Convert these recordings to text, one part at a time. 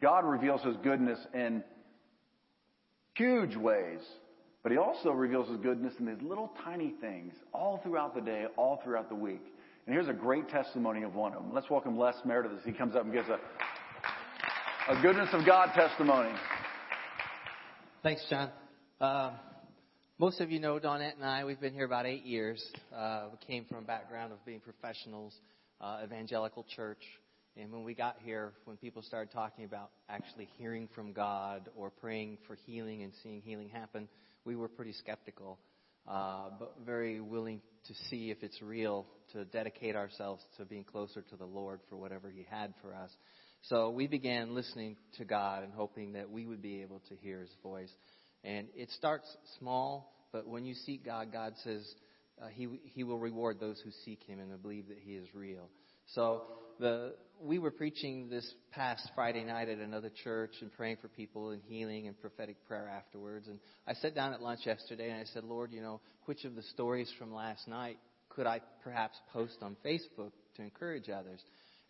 God reveals His goodness in huge ways, but He also reveals His goodness in these little tiny things all throughout the day, all throughout the week. And here's a great testimony of one of them. Let's welcome Les Meredith as he comes up and gives a, a goodness of God testimony. Thanks, John. Uh, most of you know Donette and I. We've been here about eight years. Uh, we came from a background of being professionals, uh, evangelical church. And when we got here, when people started talking about actually hearing from God or praying for healing and seeing healing happen, we were pretty skeptical, uh, but very willing to see if it's real, to dedicate ourselves to being closer to the Lord for whatever He had for us. So we began listening to God and hoping that we would be able to hear His voice. And it starts small, but when you seek God, God says uh, he, he will reward those who seek Him and believe that He is real. So the, we were preaching this past Friday night at another church and praying for people and healing and prophetic prayer afterwards. And I sat down at lunch yesterday and I said, Lord, you know, which of the stories from last night could I perhaps post on Facebook to encourage others?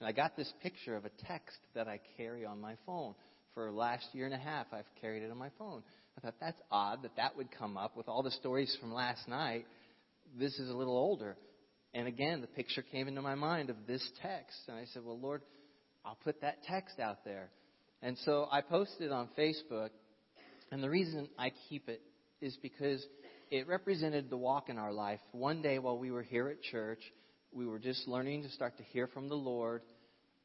And I got this picture of a text that I carry on my phone. For last year and a half, I've carried it on my phone. I thought that's odd that that would come up with all the stories from last night. This is a little older. And again, the picture came into my mind of this text. And I said, Well, Lord, I'll put that text out there. And so I posted it on Facebook. And the reason I keep it is because it represented the walk in our life. One day while we were here at church, we were just learning to start to hear from the Lord.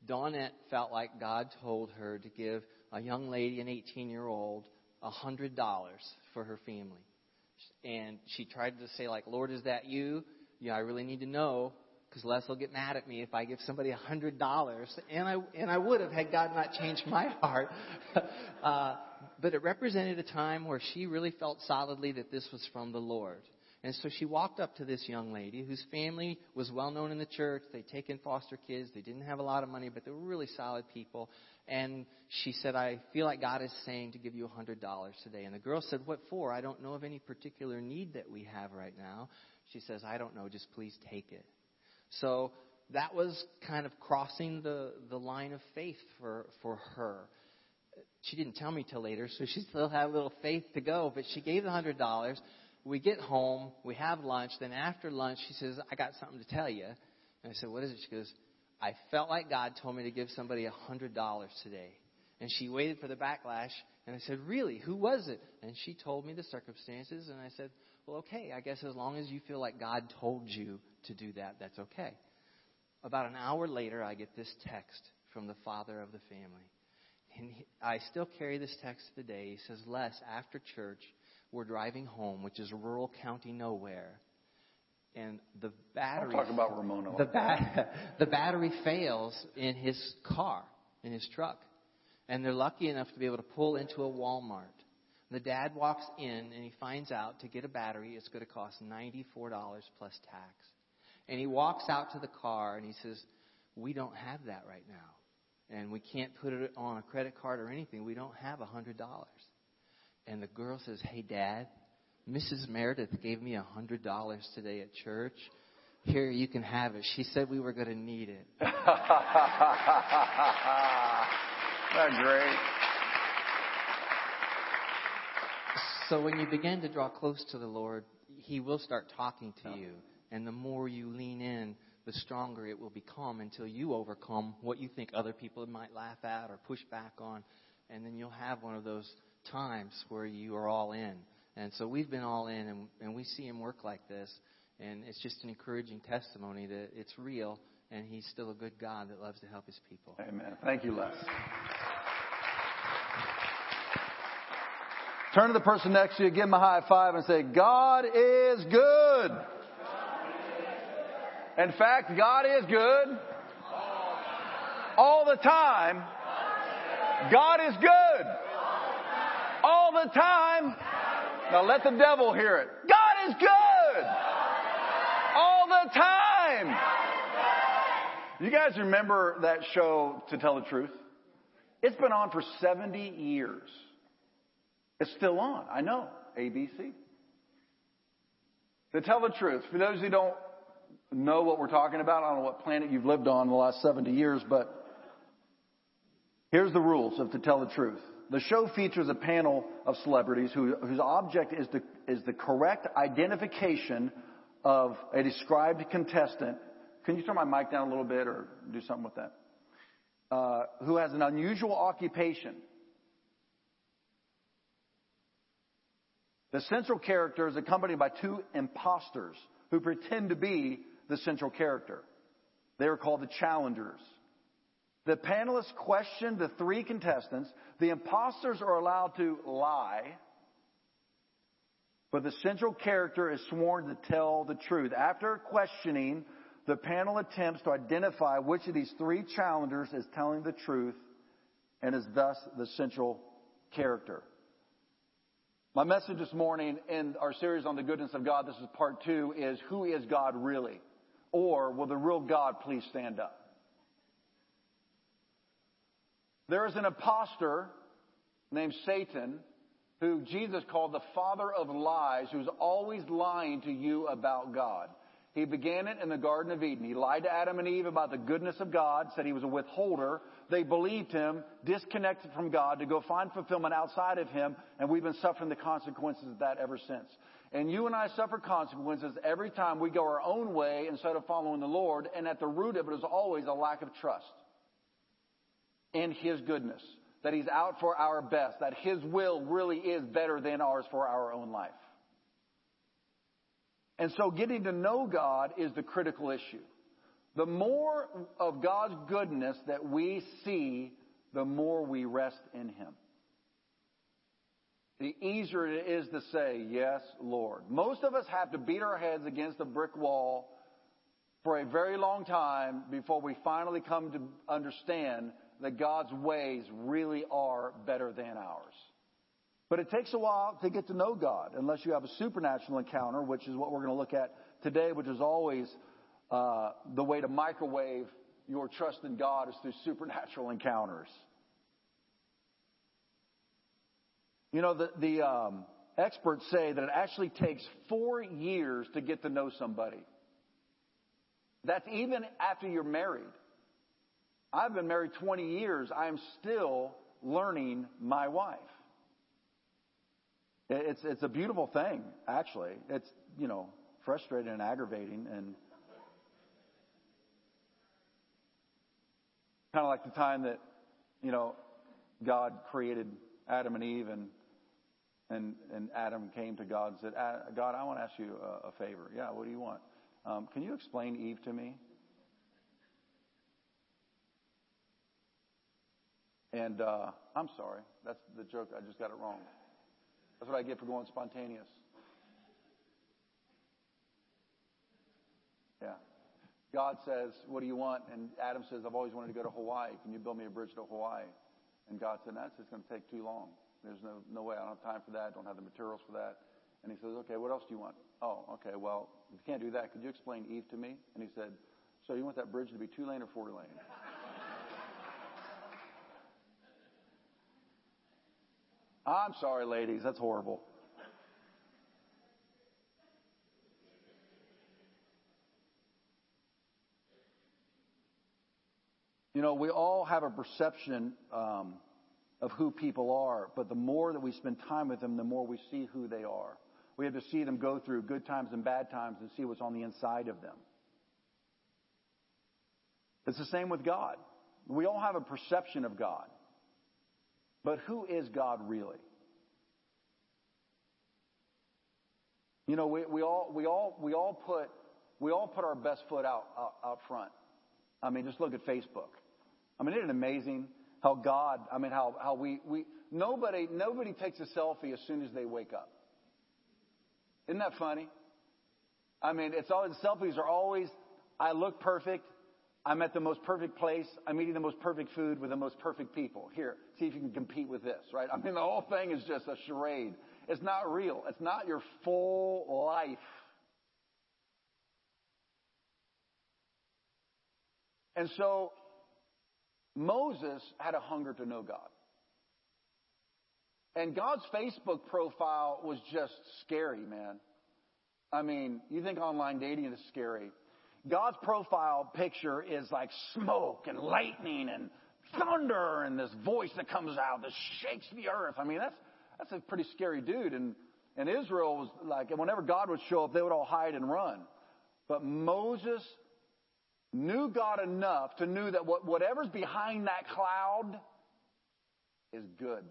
Dawnette felt like God told her to give a young lady, an 18 year old, $100 for her family. And she tried to say, like, Lord, is that you? Know, I really need to know because Les will get mad at me if I give somebody a hundred dollars, and I and I would have had God not changed my heart. uh, but it represented a time where she really felt solidly that this was from the Lord. And so she walked up to this young lady whose family was well known in the church. They'd taken foster kids. They didn't have a lot of money, but they were really solid people. And she said, I feel like God is saying to give you a $100 today. And the girl said, What for? I don't know of any particular need that we have right now. She says, I don't know, just please take it. So that was kind of crossing the, the line of faith for, for her. She didn't tell me till later, so she still had a little faith to go, but she gave the hundred dollars. We get home, we have lunch, then after lunch she says, I got something to tell you. And I said, What is it? She goes, I felt like God told me to give somebody a hundred dollars today. And she waited for the backlash and I said, Really? Who was it? And she told me the circumstances and I said, well, okay, I guess as long as you feel like God told you to do that, that's okay. About an hour later, I get this text from the father of the family. And he, I still carry this text to the day. He says, Les, after church, we're driving home, which is rural county nowhere. And the battery. Talk about Ramona. The, ba- the battery fails in his car, in his truck. And they're lucky enough to be able to pull into a Walmart. The dad walks in and he finds out to get a battery, it's going to cost $94 plus tax. And he walks out to the car and he says, We don't have that right now. And we can't put it on a credit card or anything. We don't have a $100. And the girl says, Hey, dad, Mrs. Meredith gave me a $100 today at church. Here, you can have it. She said we were going to need it. That's great. So when you begin to draw close to the Lord, He will start talking to you. And the more you lean in, the stronger it will become until you overcome what you think other people might laugh at or push back on. And then you'll have one of those times where you are all in. And so we've been all in, and, and we see Him work like this. And it's just an encouraging testimony that it's real, and He's still a good God that loves to help His people. Amen. Thank you, Les. Turn to the person next to you, give them a high five, and say, God is good. In fact, God is good all the time. God is good all the time. Now let the devil hear it. God is good all the time. You guys remember that show, To Tell the Truth? It's been on for 70 years. It's still on. I know. ABC. To tell the truth, for those who don't know what we're talking about, I don't know what planet you've lived on in the last 70 years, but Here's the rules of To Tell the Truth. The show features a panel of celebrities who, whose object is, to, is the correct identification of a described contestant. Can you turn my mic down a little bit or do something with that? Uh, who has an unusual occupation. The central character is accompanied by two imposters who pretend to be the central character. They are called the challengers. The panelists question the three contestants. The imposters are allowed to lie, but the central character is sworn to tell the truth. After questioning, the panel attempts to identify which of these three challengers is telling the truth and is thus the central character. My message this morning in our series on the goodness of God, this is part two, is who is God really? Or will the real God please stand up? There is an impostor named Satan who Jesus called the father of lies, who's always lying to you about God. He began it in the Garden of Eden. He lied to Adam and Eve about the goodness of God, said he was a withholder. They believed him, disconnected from God to go find fulfillment outside of him, and we've been suffering the consequences of that ever since. And you and I suffer consequences every time we go our own way instead of following the Lord, and at the root of it is always a lack of trust in His goodness, that He's out for our best, that His will really is better than ours for our own life. And so getting to know God is the critical issue. The more of God's goodness that we see, the more we rest in Him. The easier it is to say, Yes, Lord. Most of us have to beat our heads against a brick wall for a very long time before we finally come to understand that God's ways really are better than ours. But it takes a while to get to know God unless you have a supernatural encounter, which is what we're going to look at today, which is always uh, the way to microwave your trust in God is through supernatural encounters. You know, the, the um, experts say that it actually takes four years to get to know somebody. That's even after you're married. I've been married 20 years. I am still learning my wife. It's, it's a beautiful thing, actually. It's, you know, frustrating and aggravating and kind of like the time that, you know, God created Adam and Eve and and and Adam came to God and said, God, I want to ask you a, a favor. Yeah, what do you want? Um, can you explain Eve to me? And uh, I'm sorry. That's the joke. I just got it wrong. That's what I get for going spontaneous. Yeah. God says, What do you want? And Adam says, I've always wanted to go to Hawaii. Can you build me a bridge to Hawaii? And God said, That's just going to take too long. There's no, no way. I don't have time for that. I don't have the materials for that. And he says, Okay, what else do you want? Oh, okay, well, you can't do that, could you explain Eve to me? And he said, So you want that bridge to be two lane or four lane? I'm sorry, ladies. That's horrible. You know, we all have a perception um, of who people are, but the more that we spend time with them, the more we see who they are. We have to see them go through good times and bad times and see what's on the inside of them. It's the same with God. We all have a perception of God. But who is God really? You know, we, we all we all we all put we all put our best foot out, out out front. I mean, just look at Facebook. I mean, isn't it amazing how God? I mean, how how we we nobody nobody takes a selfie as soon as they wake up. Isn't that funny? I mean, it's always selfies are always. I look perfect. I'm at the most perfect place. I'm eating the most perfect food with the most perfect people. Here, see if you can compete with this, right? I mean, the whole thing is just a charade. It's not real. It's not your full life. And so, Moses had a hunger to know God. And God's Facebook profile was just scary, man. I mean, you think online dating is scary. God's profile picture is like smoke and lightning and thunder and this voice that comes out that shakes the earth. I mean, that's, that's a pretty scary dude. And, and Israel was like, and whenever God would show up, they would all hide and run. But Moses knew God enough to know that what, whatever's behind that cloud is good.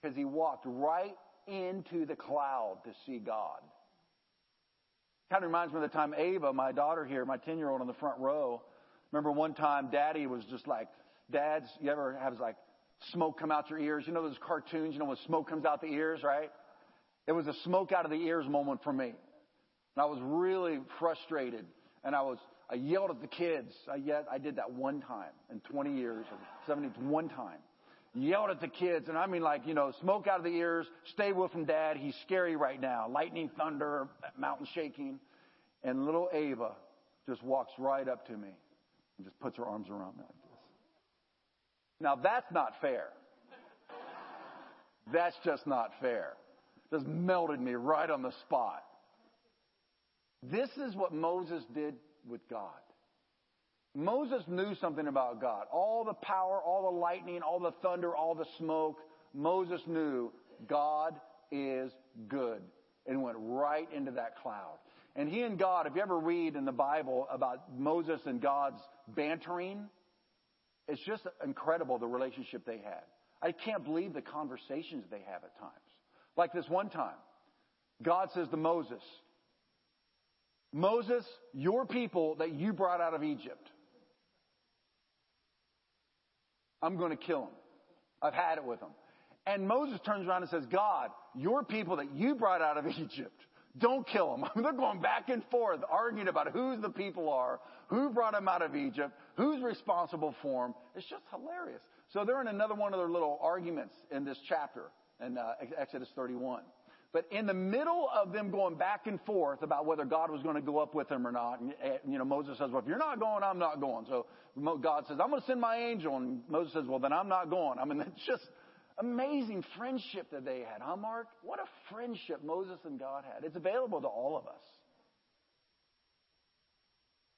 Because he walked right into the cloud to see God. Kind of reminds me of the time Ava, my daughter here, my 10 year old on the front row. Remember one time daddy was just like, dads, you ever have like smoke come out your ears? You know those cartoons, you know when smoke comes out the ears, right? It was a smoke out of the ears moment for me. And I was really frustrated. And I was, I yelled at the kids. I yet, I did that one time in 20 years, 70, one time yelled at the kids, and I mean like, you know, smoke out of the ears, stay away from dad, he's scary right now. Lightning, thunder, mountain shaking. And little Ava just walks right up to me and just puts her arms around me like this. Now that's not fair. That's just not fair. Just melted me right on the spot. This is what Moses did with God. Moses knew something about God. All the power, all the lightning, all the thunder, all the smoke. Moses knew God is good and went right into that cloud. And he and God, if you ever read in the Bible about Moses and God's bantering, it's just incredible the relationship they had. I can't believe the conversations they have at times. Like this one time, God says to Moses, Moses, your people that you brought out of Egypt, I'm going to kill them. I've had it with them. And Moses turns around and says, God, your people that you brought out of Egypt, don't kill them. I mean, they're going back and forth arguing about who the people are, who brought them out of Egypt, who's responsible for them. It's just hilarious. So they're in another one of their little arguments in this chapter in uh, Exodus 31. But in the middle of them going back and forth about whether God was going to go up with them or not, and, eh, you know, Moses says, well, if you're not going, I'm not going. So God says, I'm going to send my angel. And Moses says, well, then I'm not going. I mean, it's just amazing friendship that they had, huh, Mark? What a friendship Moses and God had. It's available to all of us.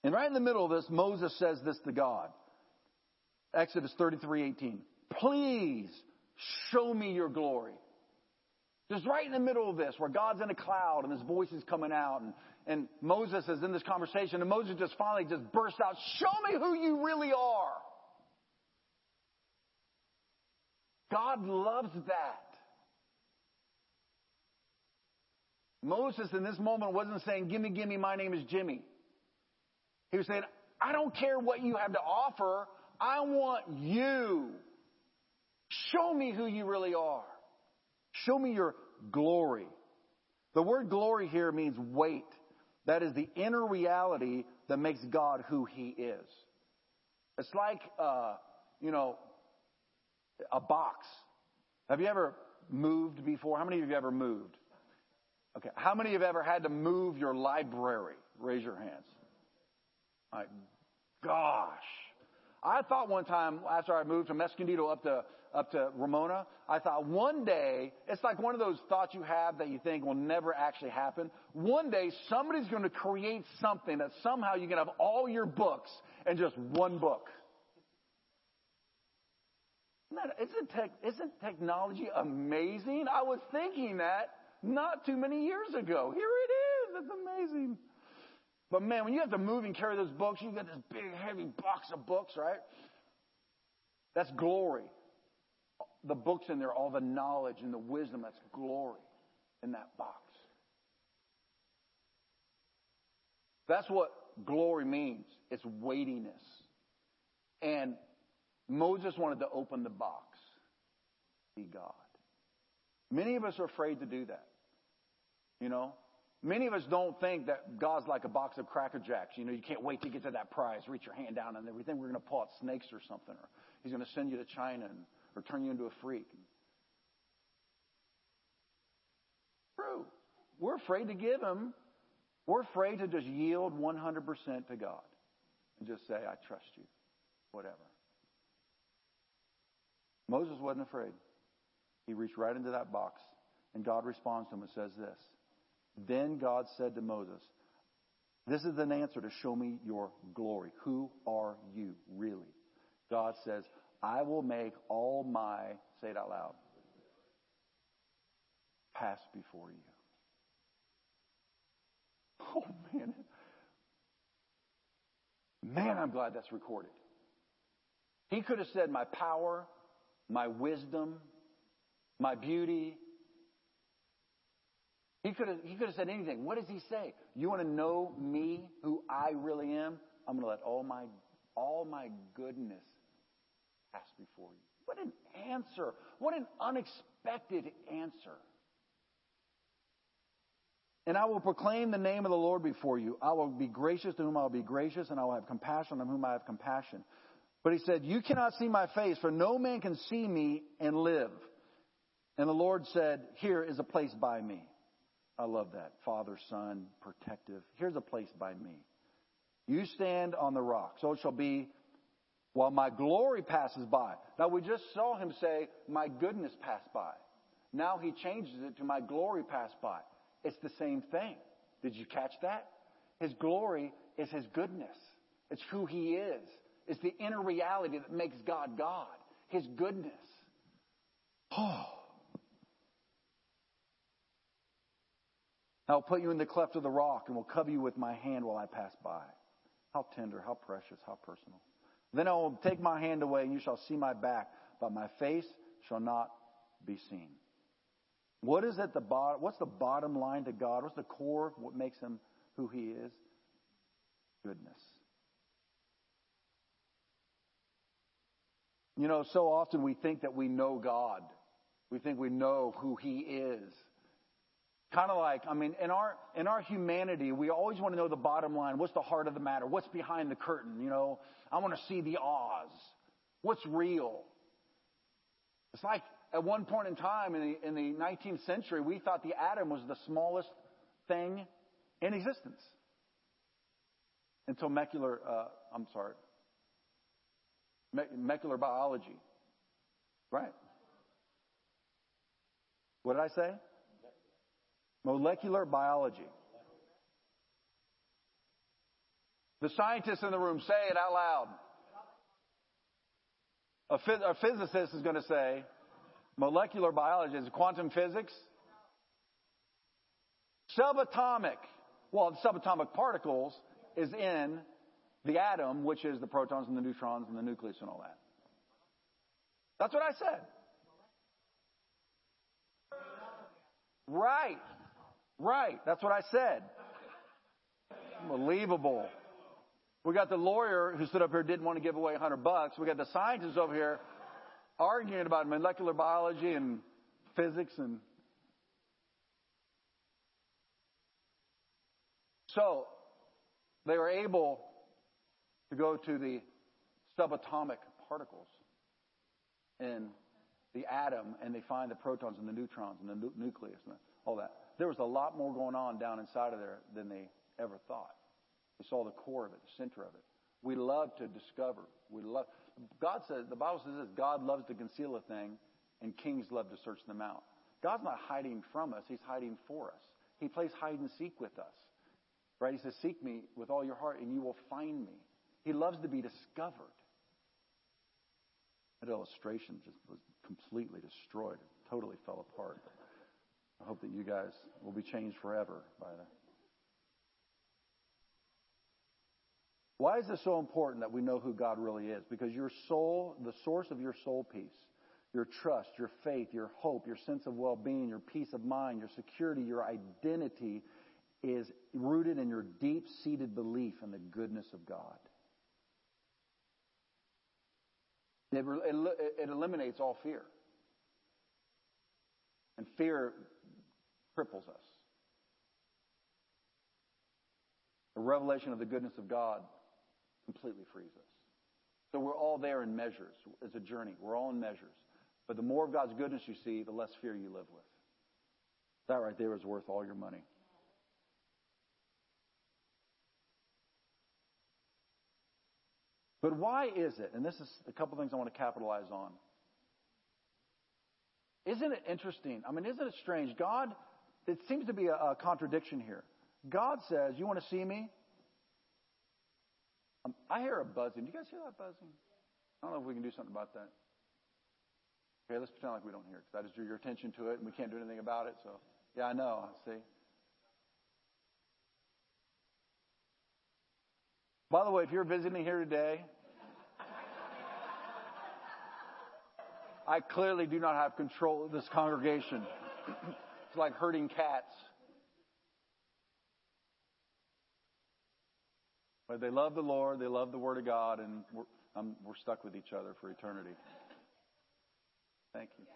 And right in the middle of this, Moses says this to God. Exodus 33, 18. Please show me your glory. Just right in the middle of this, where God's in a cloud and his voice is coming out, and, and Moses is in this conversation, and Moses just finally just bursts out, Show me who you really are. God loves that. Moses in this moment wasn't saying, Gimme, gimme, my name is Jimmy. He was saying, I don't care what you have to offer. I want you. Show me who you really are. Show me your glory. The word glory here means weight. That is the inner reality that makes God who He is. It's like, uh, you know, a box. Have you ever moved before? How many of you have ever moved? Okay. How many have ever had to move your library? Raise your hands. My gosh. I thought one time after I moved from Escondido up to up to Ramona, I thought one day, it's like one of those thoughts you have that you think will never actually happen. One day somebody's going to create something that somehow you can have all your books in just one book. Isn't, tech, isn't technology amazing? I was thinking that not too many years ago. Here it is. It's amazing. But man, when you have to move and carry those books, you've got this big, heavy box of books, right? That's glory the books in there, all the knowledge and the wisdom, that's glory in that box. That's what glory means. It's weightiness. And Moses wanted to open the box. Be God. Many of us are afraid to do that. You know? Many of us don't think that God's like a box of Cracker Jacks. You know, you can't wait to get to that prize, reach your hand down and everything. We're going to pull out snakes or something, or He's going to send you to China and or turn you into a freak. True. We're afraid to give Him. We're afraid to just yield 100% to God and just say, I trust you. Whatever. Moses wasn't afraid. He reached right into that box, and God responds to him and says this. Then God said to Moses, This is an answer to show me your glory. Who are you really? God says, I will make all my, say it out loud, pass before you. Oh, man. Man, I'm glad that's recorded. He could have said, My power, my wisdom, my beauty. He could have, he could have said anything. What does he say? You want to know me, who I really am? I'm going to let all my, all my goodness before you. What an answer. What an unexpected answer. And I will proclaim the name of the Lord before you. I will be gracious to whom I will be gracious, and I will have compassion on whom I have compassion. But he said, You cannot see my face, for no man can see me and live. And the Lord said, Here is a place by me. I love that. Father, Son, protective. Here's a place by me. You stand on the rock. So it shall be while my glory passes by. Now we just saw him say, My goodness passed by. Now he changes it to my glory passed by. It's the same thing. Did you catch that? His glory is his goodness. It's who he is. It's the inner reality that makes God God. His goodness. Oh. I'll put you in the cleft of the rock and will cover you with my hand while I pass by. How tender, how precious, how personal. Then I will take my hand away and you shall see my back, but my face shall not be seen. What is at the bottom? What's the bottom line to God? What's the core? What makes him who he is? Goodness. You know, so often we think that we know God. We think we know who he is. Kind of like, I mean, in our in our humanity, we always want to know the bottom line. What's the heart of the matter? What's behind the curtain? You know, I want to see the Oz. What's real? It's like at one point in time in the, in the 19th century, we thought the atom was the smallest thing in existence. Until molecular, uh, I'm sorry, molecular biology. Right. What did I say? Molecular biology. The scientists in the room say it out loud. A, phys- a physicist is going to say, molecular biology is quantum physics. Subatomic. Well, the subatomic particles is in the atom, which is the protons and the neutrons and the nucleus and all that. That's what I said. Right. Right. That's what I said. Unbelievable. We got the lawyer who stood up here didn't want to give away a hundred bucks. We got the scientists over here arguing about molecular biology and physics and so they were able to go to the subatomic particles in the atom and they find the protons and the neutrons and the nu- nucleus and all that. There was a lot more going on down inside of there than they ever thought. They saw the core of it, the center of it. We love to discover. We love. God says the Bible says this: God loves to conceal a thing, and kings love to search them out. God's not hiding from us; He's hiding for us. He plays hide and seek with us. Right? He says, "Seek me with all your heart, and you will find me." He loves to be discovered. That illustration just was completely destroyed. It totally fell apart. I hope that you guys will be changed forever by that. Why is it so important that we know who God really is? Because your soul, the source of your soul peace, your trust, your faith, your hope, your sense of well-being, your peace of mind, your security, your identity is rooted in your deep-seated belief in the goodness of God. It, it, eliminates all fear. And fear cripples us. The revelation of the goodness of God completely frees us. So we're all there in measures. It's a journey. We're all in measures. But the more of God's goodness you see, the less fear you live with. That right there is worth all your money. But why is it, and this is a couple things I want to capitalize on. Isn't it interesting? I mean, isn't it strange? God, it seems to be a, a contradiction here. God says, You want to see me? Um, I hear a buzzing. Do you guys hear that buzzing? I don't know if we can do something about that. Okay, let's pretend like we don't hear it because I just drew your attention to it and we can't do anything about it. So, yeah, I know. See. By the way, if you're visiting here today, I clearly do not have control of this congregation. It's like herding cats. But they love the Lord, they love the Word of God, and we're, um, we're stuck with each other for eternity. Thank you.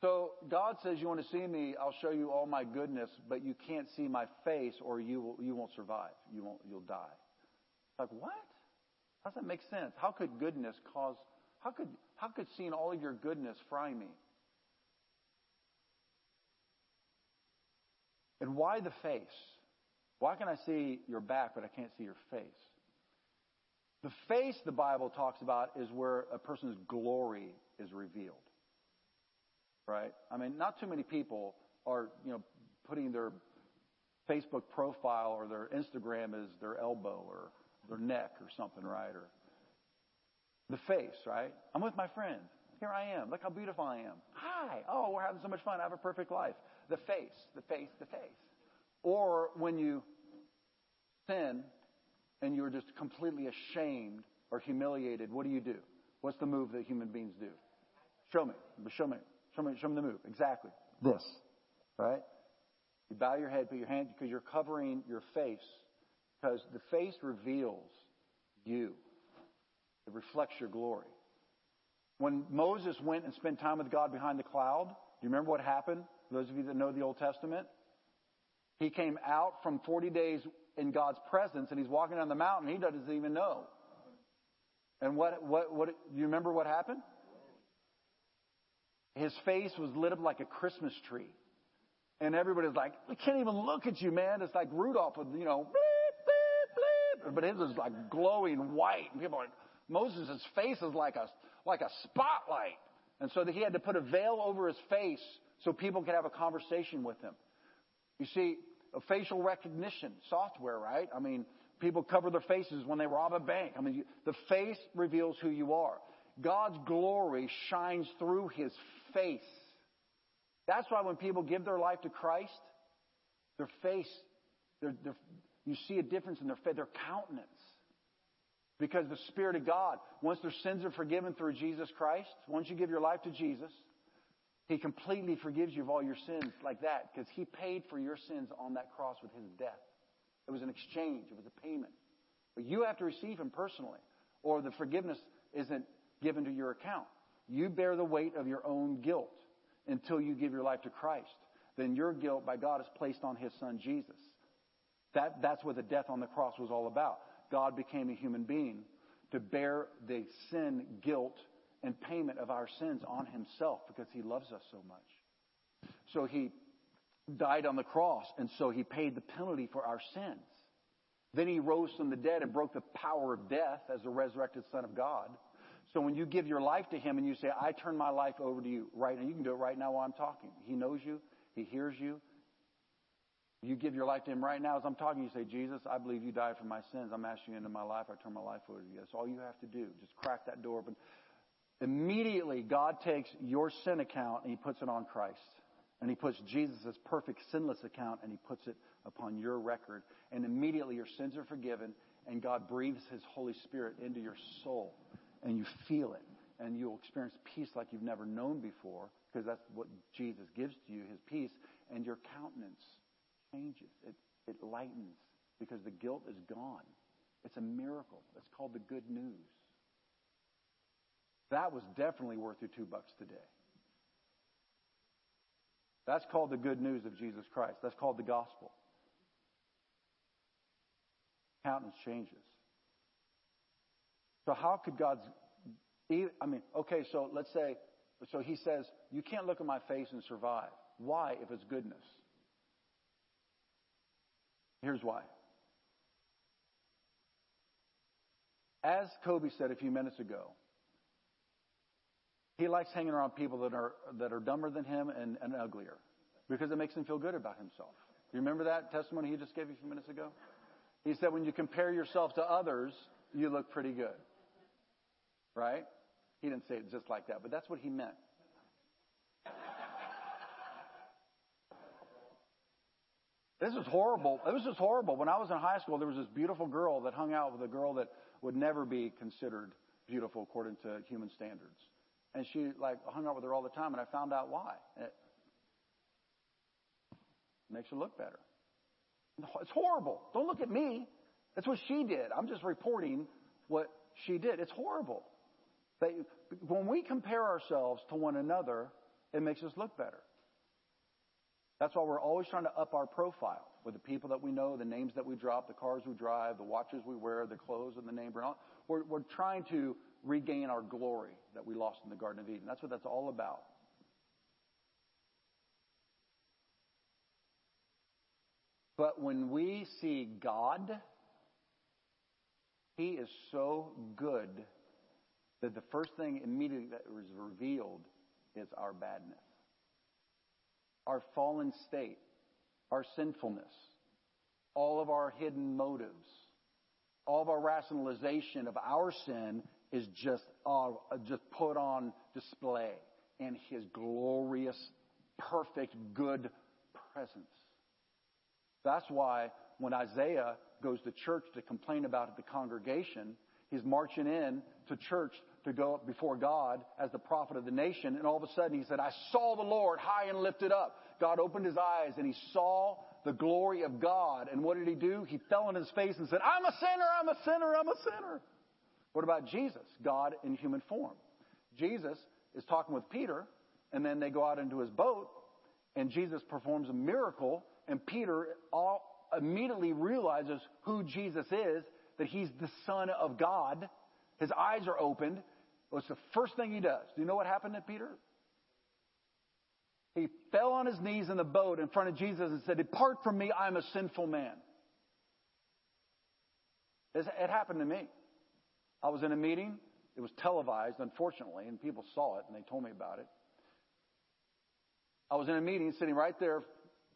So God says, "You want to see me? I'll show you all my goodness, but you can't see my face, or you will, you won't survive. You won't. You'll die." Like what? How does that make sense? How could goodness cause? How could how could seeing all of your goodness fry me? And why the face? Why can I see your back, but I can't see your face? The face, the Bible talks about, is where a person's glory is revealed. Right? I mean, not too many people are, you know, putting their Facebook profile or their Instagram as their elbow or their neck or something, right? Or the face, right? I'm with my friend. Here I am. Look how beautiful I am. Hi. Oh, we're having so much fun. I have a perfect life. The face, the face, the face. Or when you sin and you're just completely ashamed or humiliated, what do you do? What's the move that human beings do? Show me. Show me. Show me, show me the move. Exactly. This. Right? You bow your head, put your hand, because you're covering your face. Because the face reveals you. It reflects your glory. When Moses went and spent time with God behind the cloud, do you remember what happened? Those of you that know the Old Testament, he came out from 40 days in God's presence and he's walking down the mountain. He doesn't even know. And what, what, what, do you remember what happened? His face was lit up like a Christmas tree. And everybody's like, we can't even look at you, man. It's like Rudolph with, you know, bleep, bleep, bleep. but his was like glowing white. And people are like, Moses' face is like a, like a spotlight. And so that he had to put a veil over his face so people could have a conversation with him. You see, facial recognition software, right? I mean, people cover their faces when they rob a bank. I mean, the face reveals who you are. God's glory shines through his face. That's why when people give their life to Christ, their face, their, their, you see a difference in their face, their countenance. Because the Spirit of God, once their sins are forgiven through Jesus Christ, once you give your life to Jesus, he completely forgives you of all your sins like that because He paid for your sins on that cross with His death. It was an exchange. It was a payment. But you have to receive Him personally or the forgiveness isn't given to your account. You bear the weight of your own guilt until you give your life to Christ. Then your guilt by God is placed on His Son Jesus. That, that's what the death on the cross was all about. God became a human being to bear the sin, guilt, and payment of our sins on himself because he loves us so much. So he died on the cross, and so he paid the penalty for our sins. Then he rose from the dead and broke the power of death as the resurrected Son of God. So when you give your life to him and you say, I turn my life over to you right now, you can do it right now while I'm talking. He knows you. He hears you. You give your life to him right now as I'm talking. You say, Jesus, I believe you died for my sins. I'm asking you into my life. I turn my life over to you. That's all you have to do. Just crack that door open. Immediately, God takes your sin account and He puts it on Christ. And He puts Jesus' perfect sinless account and He puts it upon your record. And immediately your sins are forgiven and God breathes His Holy Spirit into your soul. And you feel it. And you'll experience peace like you've never known before because that's what Jesus gives to you, His peace. And your countenance changes. It, it lightens because the guilt is gone. It's a miracle. It's called the good news. That was definitely worth your two bucks today. That's called the good news of Jesus Christ. That's called the gospel. Countenance changes. So how could God's, I mean, okay, so let's say, so he says, you can't look at my face and survive. Why if it's goodness? Here's why. As Kobe said a few minutes ago, he likes hanging around people that are, that are dumber than him and, and uglier because it makes him feel good about himself. You remember that testimony he just gave you a few minutes ago? He said when you compare yourself to others, you look pretty good. Right? He didn't say it just like that, but that's what he meant. This is horrible. It was just horrible. When I was in high school, there was this beautiful girl that hung out with a girl that would never be considered beautiful according to human standards. And she like hung out with her all the time and I found out why. It makes her look better. It's horrible. Don't look at me. That's what she did. I'm just reporting what she did. It's horrible. They, when we compare ourselves to one another, it makes us look better. That's why we're always trying to up our profile with the people that we know, the names that we drop, the cars we drive, the watches we wear, the clothes and the name brand. We're, we're trying to regain our glory that we lost in the Garden of Eden. That's what that's all about. But when we see God, He is so good that the first thing immediately that is revealed is our badness our fallen state, our sinfulness, all of our hidden motives, all of our rationalization of our sin is just, uh, just put on display in His glorious, perfect, good presence. That's why when Isaiah goes to church to complain about the congregation, he's marching in to church to go up before God as the prophet of the nation. And all of a sudden he said, I saw the Lord high and lifted up. God opened his eyes and he saw the glory of God. And what did he do? He fell on his face and said, I'm a sinner, I'm a sinner, I'm a sinner. What about Jesus? God in human form. Jesus is talking with Peter and then they go out into his boat and Jesus performs a miracle and Peter all immediately realizes who Jesus is, that he's the son of God. His eyes are opened. What's the first thing he does? Do you know what happened to Peter? He fell on his knees in the boat in front of Jesus and said, Depart from me, I'm a sinful man. It happened to me. I was in a meeting. It was televised, unfortunately, and people saw it and they told me about it. I was in a meeting sitting right there,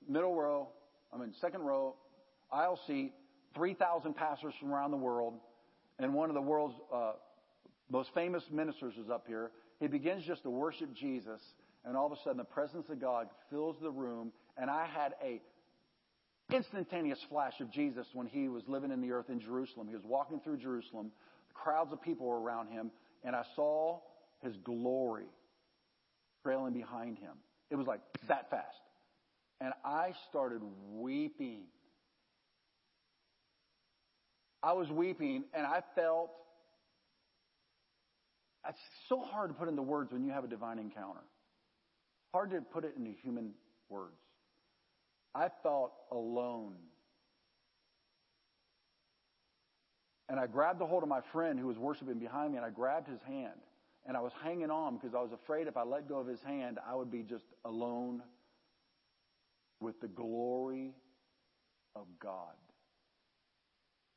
middle row, I mean, second row, aisle seat, 3,000 pastors from around the world, and one of the world's uh, most famous ministers is up here. He begins just to worship Jesus, and all of a sudden the presence of God fills the room, and I had a instantaneous flash of Jesus when he was living in the earth in Jerusalem. He was walking through Jerusalem. Crowds of people were around him, and I saw his glory trailing behind him. It was like that fast. And I started weeping. I was weeping, and I felt it's so hard to put into words when you have a divine encounter. Hard to put it into human words. I felt alone. And I grabbed the hold of my friend who was worshiping behind me, and I grabbed his hand. And I was hanging on because I was afraid if I let go of his hand, I would be just alone with the glory of God.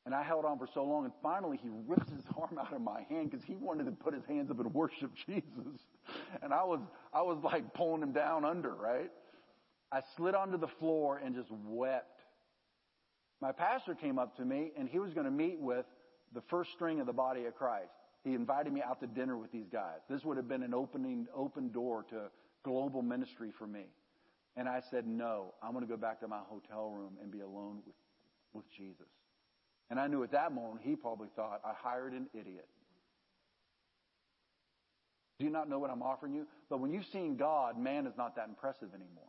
And I held on for so long, and finally he ripped his arm out of my hand because he wanted to put his hands up and worship Jesus. And I was, I was like pulling him down under, right? I slid onto the floor and just wept. My pastor came up to me and he was going to meet with the first string of the body of Christ. He invited me out to dinner with these guys. This would have been an opening, open door to global ministry for me. And I said, no, I'm going to go back to my hotel room and be alone with, with Jesus. And I knew at that moment he probably thought, I hired an idiot. Do you not know what I'm offering you? But when you've seen God, man is not that impressive anymore.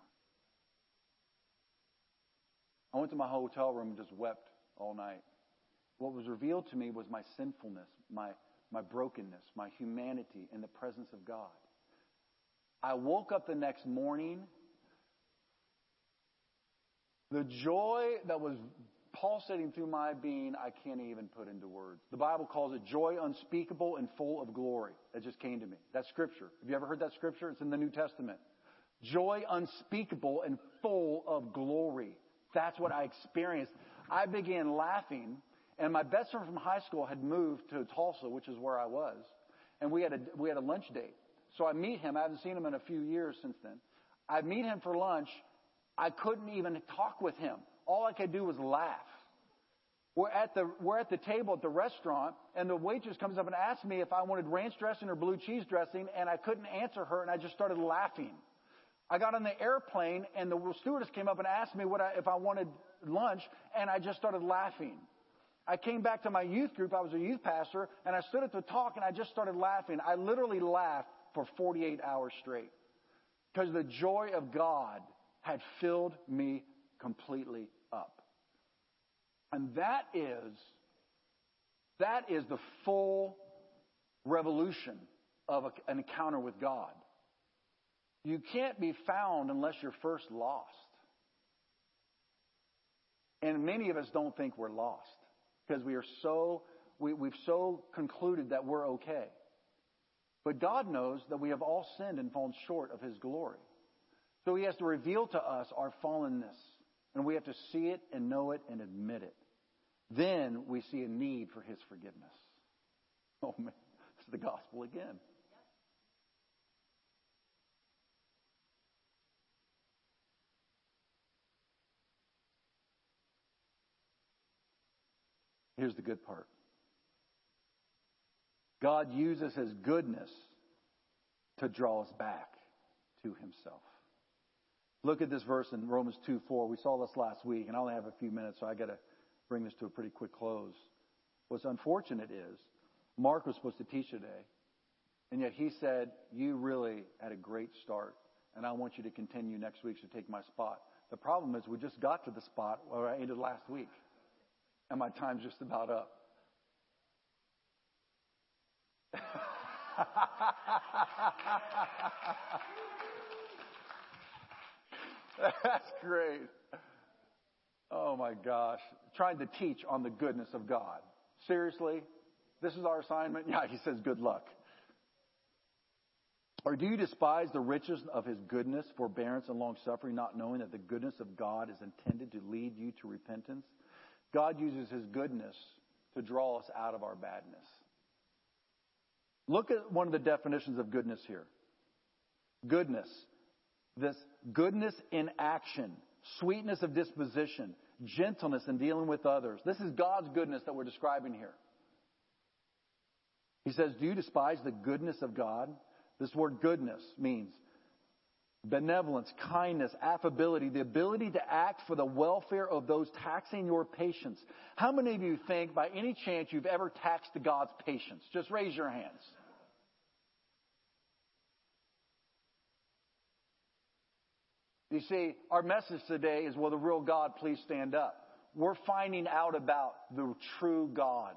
I went to my hotel room and just wept all night. What was revealed to me was my sinfulness, my, my brokenness, my humanity in the presence of God. I woke up the next morning. The joy that was pulsating through my being, I can't even put into words. The Bible calls it joy unspeakable and full of glory. That just came to me. That's scripture. Have you ever heard that scripture? It's in the New Testament. Joy unspeakable and full of glory. That's what I experienced. I began laughing, and my best friend from high school had moved to Tulsa, which is where I was, and we had a we had a lunch date. So I meet him. I haven't seen him in a few years since then. I meet him for lunch. I couldn't even talk with him all I could do was laugh. we're at the, we're at the table at the restaurant and the waitress comes up and asks me if I wanted ranch dressing or blue cheese dressing and I couldn't answer her and I just started laughing. I got on the airplane and the stewardess came up and asked me what I, if I wanted lunch and I just started laughing. I came back to my youth group. I was a youth pastor and I stood at the talk and I just started laughing. I literally laughed for 48 hours straight because the joy of God had filled me completely up. And that is, that is the full revolution of a, an encounter with God. You can't be found unless you're first lost. And many of us don't think we're lost because we are so, we, we've so concluded that we're okay. But God knows that we have all sinned and fallen short of His glory. So He has to reveal to us our fallenness. And we have to see it and know it and admit it. Then we see a need for His forgiveness. Oh man, it's the gospel again. Here's the good part. God uses his goodness to draw us back to himself. Look at this verse in Romans 2 4. We saw this last week, and I only have a few minutes, so I got to bring this to a pretty quick close. What's unfortunate is Mark was supposed to teach today, and yet he said, You really had a great start, and I want you to continue next week to take my spot. The problem is we just got to the spot where I ended last week and my time's just about up. That's great. Oh my gosh. Trying to teach on the goodness of God. Seriously? This is our assignment? Yeah, he says good luck. Or do you despise the riches of his goodness, forbearance, and long suffering, not knowing that the goodness of God is intended to lead you to repentance? God uses His goodness to draw us out of our badness. Look at one of the definitions of goodness here. Goodness. This goodness in action, sweetness of disposition, gentleness in dealing with others. This is God's goodness that we're describing here. He says, Do you despise the goodness of God? This word goodness means benevolence, kindness, affability, the ability to act for the welfare of those taxing your patience. How many of you think by any chance you've ever taxed God's patience? Just raise your hands. You see, our message today is, will the real God please stand up? We're finding out about the true God,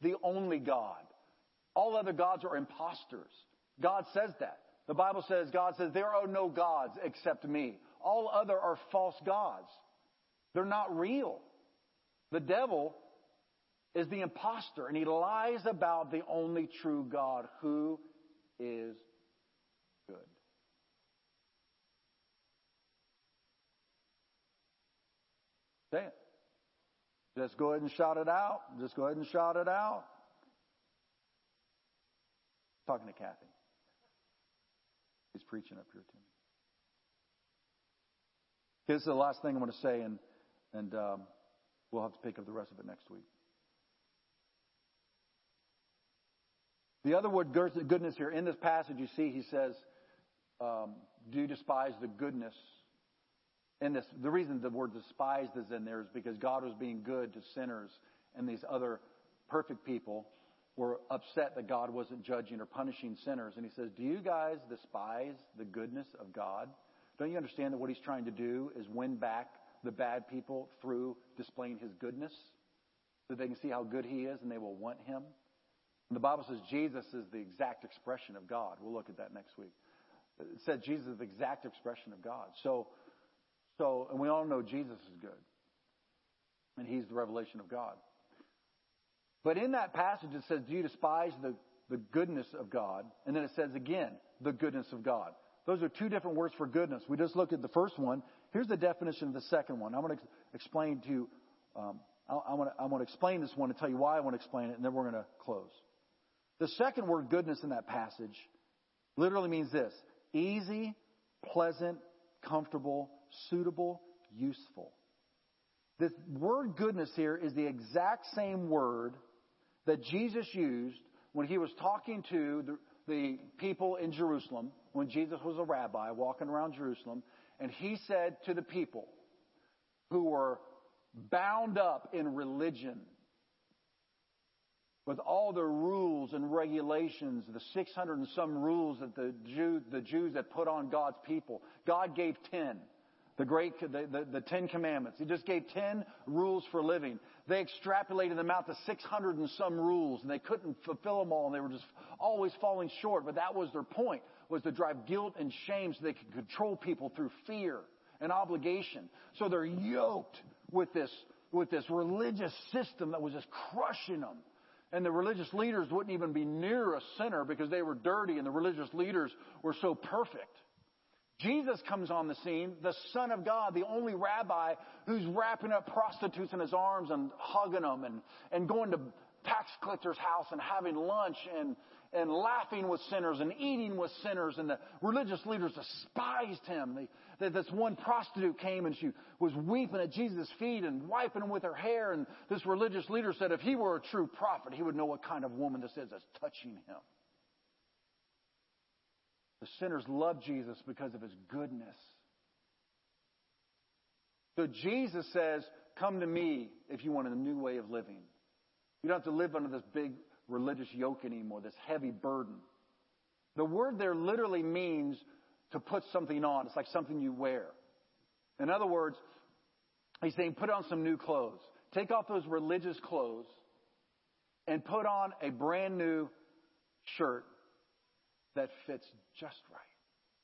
the only God. All other gods are imposters. God says that. The Bible says, God says, there are no gods except me. All other are false gods. They're not real. The devil is the impostor and he lies about the only true God who is good. Say it. Just go ahead and shout it out. Just go ahead and shout it out. Talking to Kathy. He's preaching up here to me. Here's the last thing I'm going to say, and, and um, we'll have to pick up the rest of it next week. The other word goodness here in this passage, you see, he says, um, "Do you despise the goodness?" And this, the reason the word despised is in there is because God was being good to sinners, and these other perfect people were upset that God wasn't judging or punishing sinners. And he says, Do you guys despise the goodness of God? Don't you understand that what he's trying to do is win back the bad people through displaying his goodness so they can see how good he is and they will want him? And the Bible says Jesus is the exact expression of God. We'll look at that next week. It said Jesus is the exact expression of God. So, so, and we all know Jesus is good. And he's the revelation of God. But in that passage, it says, Do you despise the, the goodness of God? And then it says again, the goodness of God. Those are two different words for goodness. We just looked at the first one. Here's the definition of the second one. I'm going to explain to you, um, I, I, want to, I want to explain this one and tell you why I want to explain it, and then we're going to close. The second word, goodness, in that passage literally means this easy, pleasant, comfortable, suitable, useful. This word goodness here is the exact same word that Jesus used when he was talking to the, the people in Jerusalem, when Jesus was a rabbi walking around Jerusalem, and he said to the people who were bound up in religion, with all the rules and regulations, the 600 and some rules that the, Jew, the Jews had put on God's people. God gave 10. The great, the, the, the, Ten Commandments. He just gave 10 rules for living. They extrapolated them out to 600 and some rules and they couldn't fulfill them all and they were just always falling short. But that was their point, was to drive guilt and shame so they could control people through fear and obligation. So they're yoked with this, with this religious system that was just crushing them. And the religious leaders wouldn't even be near a sinner because they were dirty and the religious leaders were so perfect. Jesus comes on the scene, the Son of God, the only rabbi who's wrapping up prostitutes in his arms and hugging them and, and going to tax collector's house and having lunch and, and laughing with sinners and eating with sinners. And the religious leaders despised him. They, this one prostitute came and she was weeping at Jesus' feet and wiping him with her hair. And this religious leader said if he were a true prophet, he would know what kind of woman this is that's touching him. The sinners love Jesus because of his goodness. So Jesus says, Come to me if you want a new way of living. You don't have to live under this big religious yoke anymore, this heavy burden. The word there literally means to put something on. It's like something you wear. In other words, he's saying put on some new clothes. Take off those religious clothes and put on a brand new shirt that fits just right.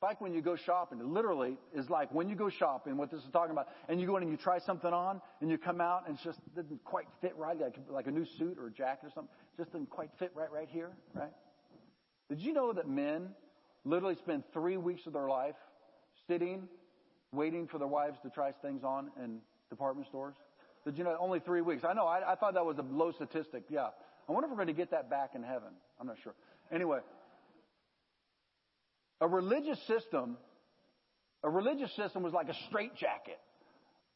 Like when you go shopping, it literally is like when you go shopping, what this is talking about, and you go in and you try something on, and you come out and it just doesn't quite fit right, like, like a new suit or a jacket or something, just doesn't quite fit right right here, right? Did you know that men literally spend three weeks of their life sitting, waiting for their wives to try things on in department stores? Did you know only three weeks? I know, I, I thought that was a low statistic, yeah. I wonder if we're going to get that back in heaven. I'm not sure. Anyway, a religious system, a religious system was like a straitjacket.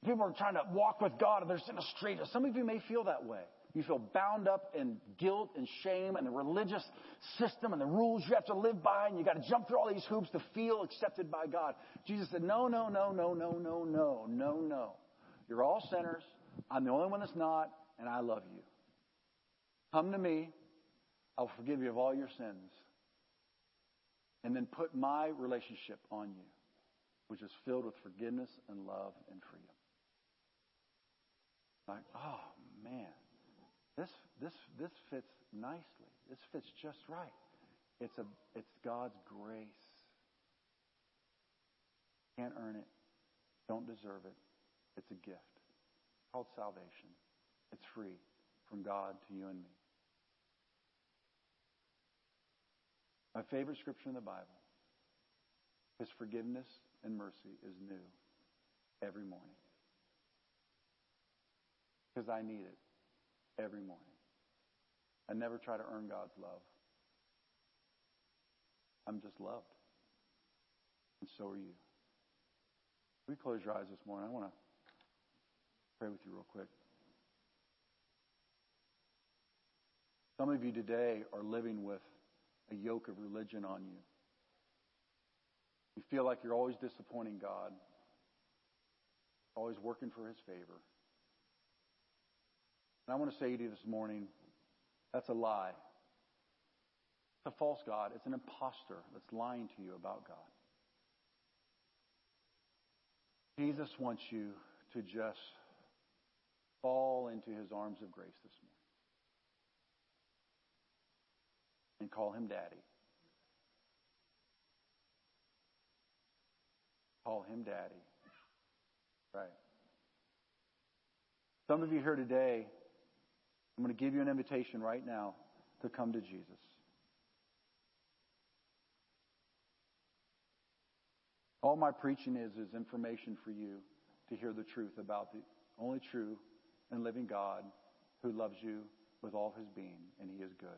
People are trying to walk with God and they're in a straight. Some of you may feel that way. You feel bound up in guilt and shame and the religious system and the rules you have to live by and you got to jump through all these hoops to feel accepted by God. Jesus said, no, no, no, no, no, no, no, no, no. You're all sinners. I'm the only one that's not and I love you. Come to me. I'll forgive you of all your sins and then put my relationship on you, which is filled with forgiveness and love and freedom. Like, oh man, this this this fits nicely. This fits just right. It's a it's God's grace. Can't earn it. Don't deserve it. It's a gift. It's called salvation. It's free from God to you and me. My favorite scripture in the Bible. His forgiveness and mercy is new every morning. Because I need it every morning. I never try to earn God's love. I'm just loved. And so are you. We close your eyes this morning. I want to pray with you real quick. Some of you today are living with a yoke of religion on you. You feel like you're always disappointing God, always working for His favor. And I want to say to you this morning that's a lie. It's a false God. It's an impostor that's lying to you about God. Jesus wants you to just fall into his arms of grace this morning. And call him daddy. Call him daddy. Right. Some of you here today, I'm going to give you an invitation right now to come to Jesus. All my preaching is is information for you to hear the truth about the only true and living God who loves you with all his being, and he is good.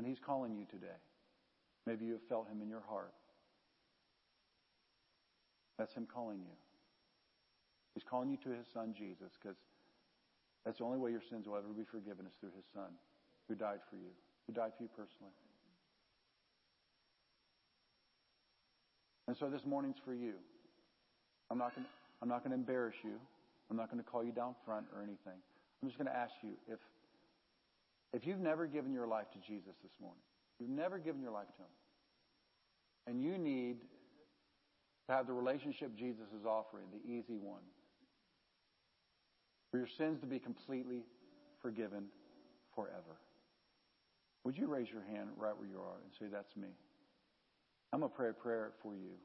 And He's calling you today. Maybe you have felt Him in your heart. That's Him calling you. He's calling you to His Son, Jesus, because that's the only way your sins will ever be forgiven is through His Son, who died for you, who died for you personally. And so this morning's for you. I'm not going to, embarrass you. I'm not going to call you down front or anything. I'm just going to ask you if if you've never given your life to Jesus this morning, you've never given your life to him, and you need to have the relationship Jesus is offering, the easy one, for your sins to be completely forgiven forever. Would you raise your hand right where you are and say, That's me? I'm going to pray a prayer for you.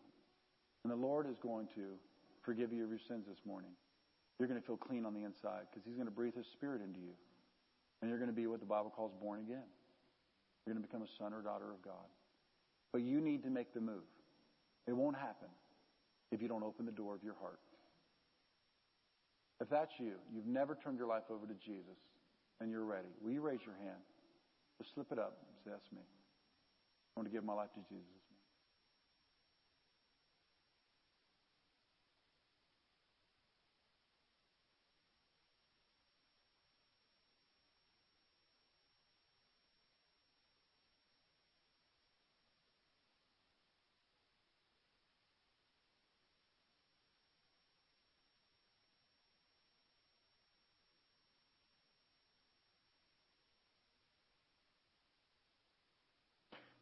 And the Lord is going to forgive you of your sins this morning. You're going to feel clean on the inside because He's going to breathe His Spirit into you. And you're going to be what the Bible calls born again. You're going to become a son or daughter of God. But you need to make the move. It won't happen if you don't open the door of your heart. If that's you, you've never turned your life over to Jesus, and you're ready, will you raise your hand? Just slip it up say, That's me. I want to give my life to Jesus.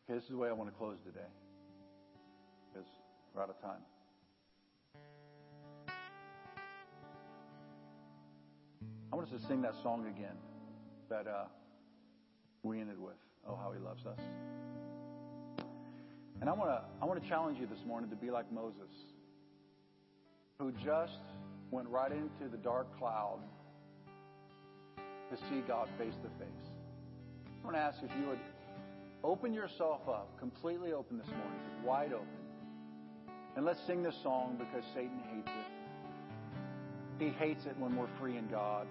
Okay, this is the way I want to close today. Because we're out of time. I want us to sing that song again that uh, we ended with. Oh, how he loves us. And I want to I want to challenge you this morning to be like Moses, who just went right into the dark cloud to see God face to face. I want to ask if you would Open yourself up, completely open this morning, wide open. And let's sing this song because Satan hates it. He hates it when we're free in God.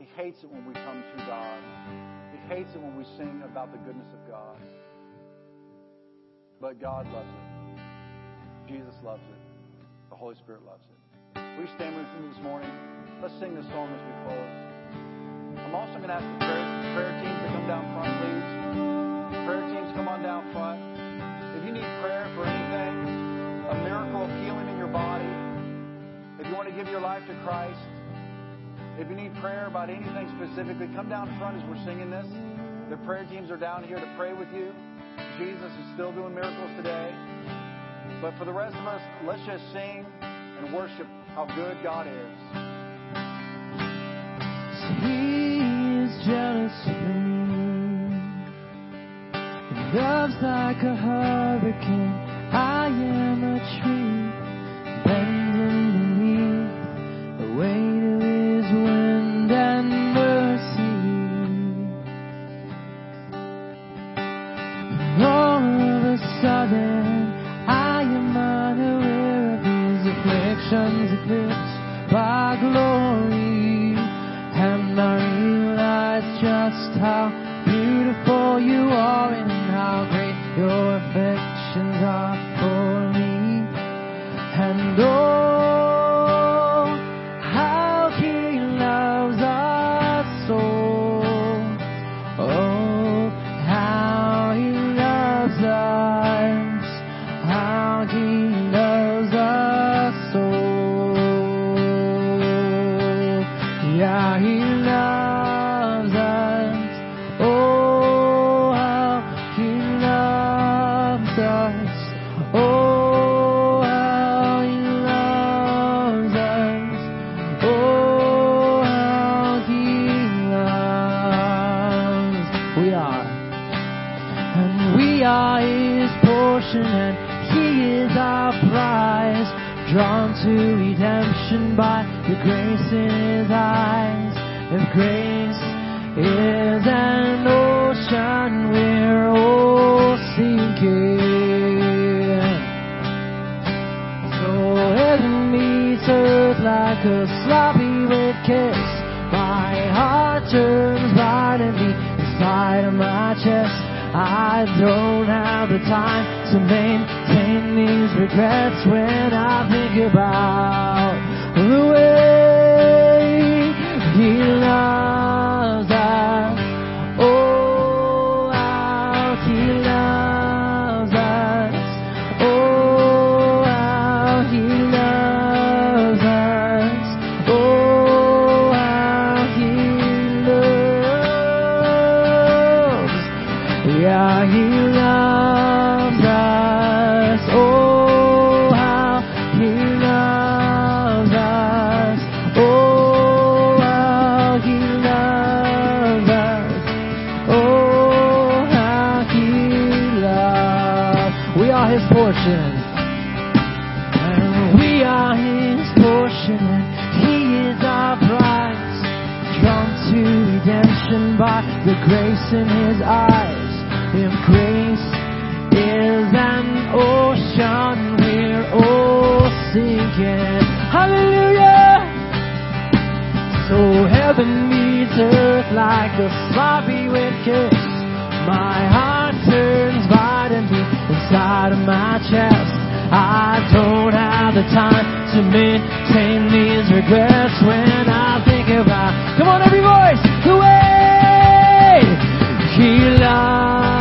He hates it when we come to God. He hates it when we sing about the goodness of God. But God loves it. Jesus loves it. The Holy Spirit loves it. You stand with me this morning? Let's sing this song as we close. I'm also going to ask the prayer, prayer team to come down front, please. Prayer teams, come on down front. If you need prayer for anything, a miracle of healing in your body, if you want to give your life to Christ, if you need prayer about anything specifically, come down front as we're singing this. The prayer teams are down here to pray with you. Jesus is still doing miracles today. But for the rest of us, let's just sing and worship how good God is. He is jealous love's like a hurricane. I am a tree us. Oh, how he loves us. Oh, how he loves. We are. And we are his portion and he is our prize. Drawn to redemption by the grace in his eyes. If grace are His portion. And we are His portion. And He is our prize. Drawn to redemption by the grace in His eyes. If grace is an ocean, we're all sinking. Hallelujah! So heaven meets earth like a sloppy wet kiss. My heart turns inside of my chest. I don't have the time to maintain these regrets when I think about, come on every voice, the way he loves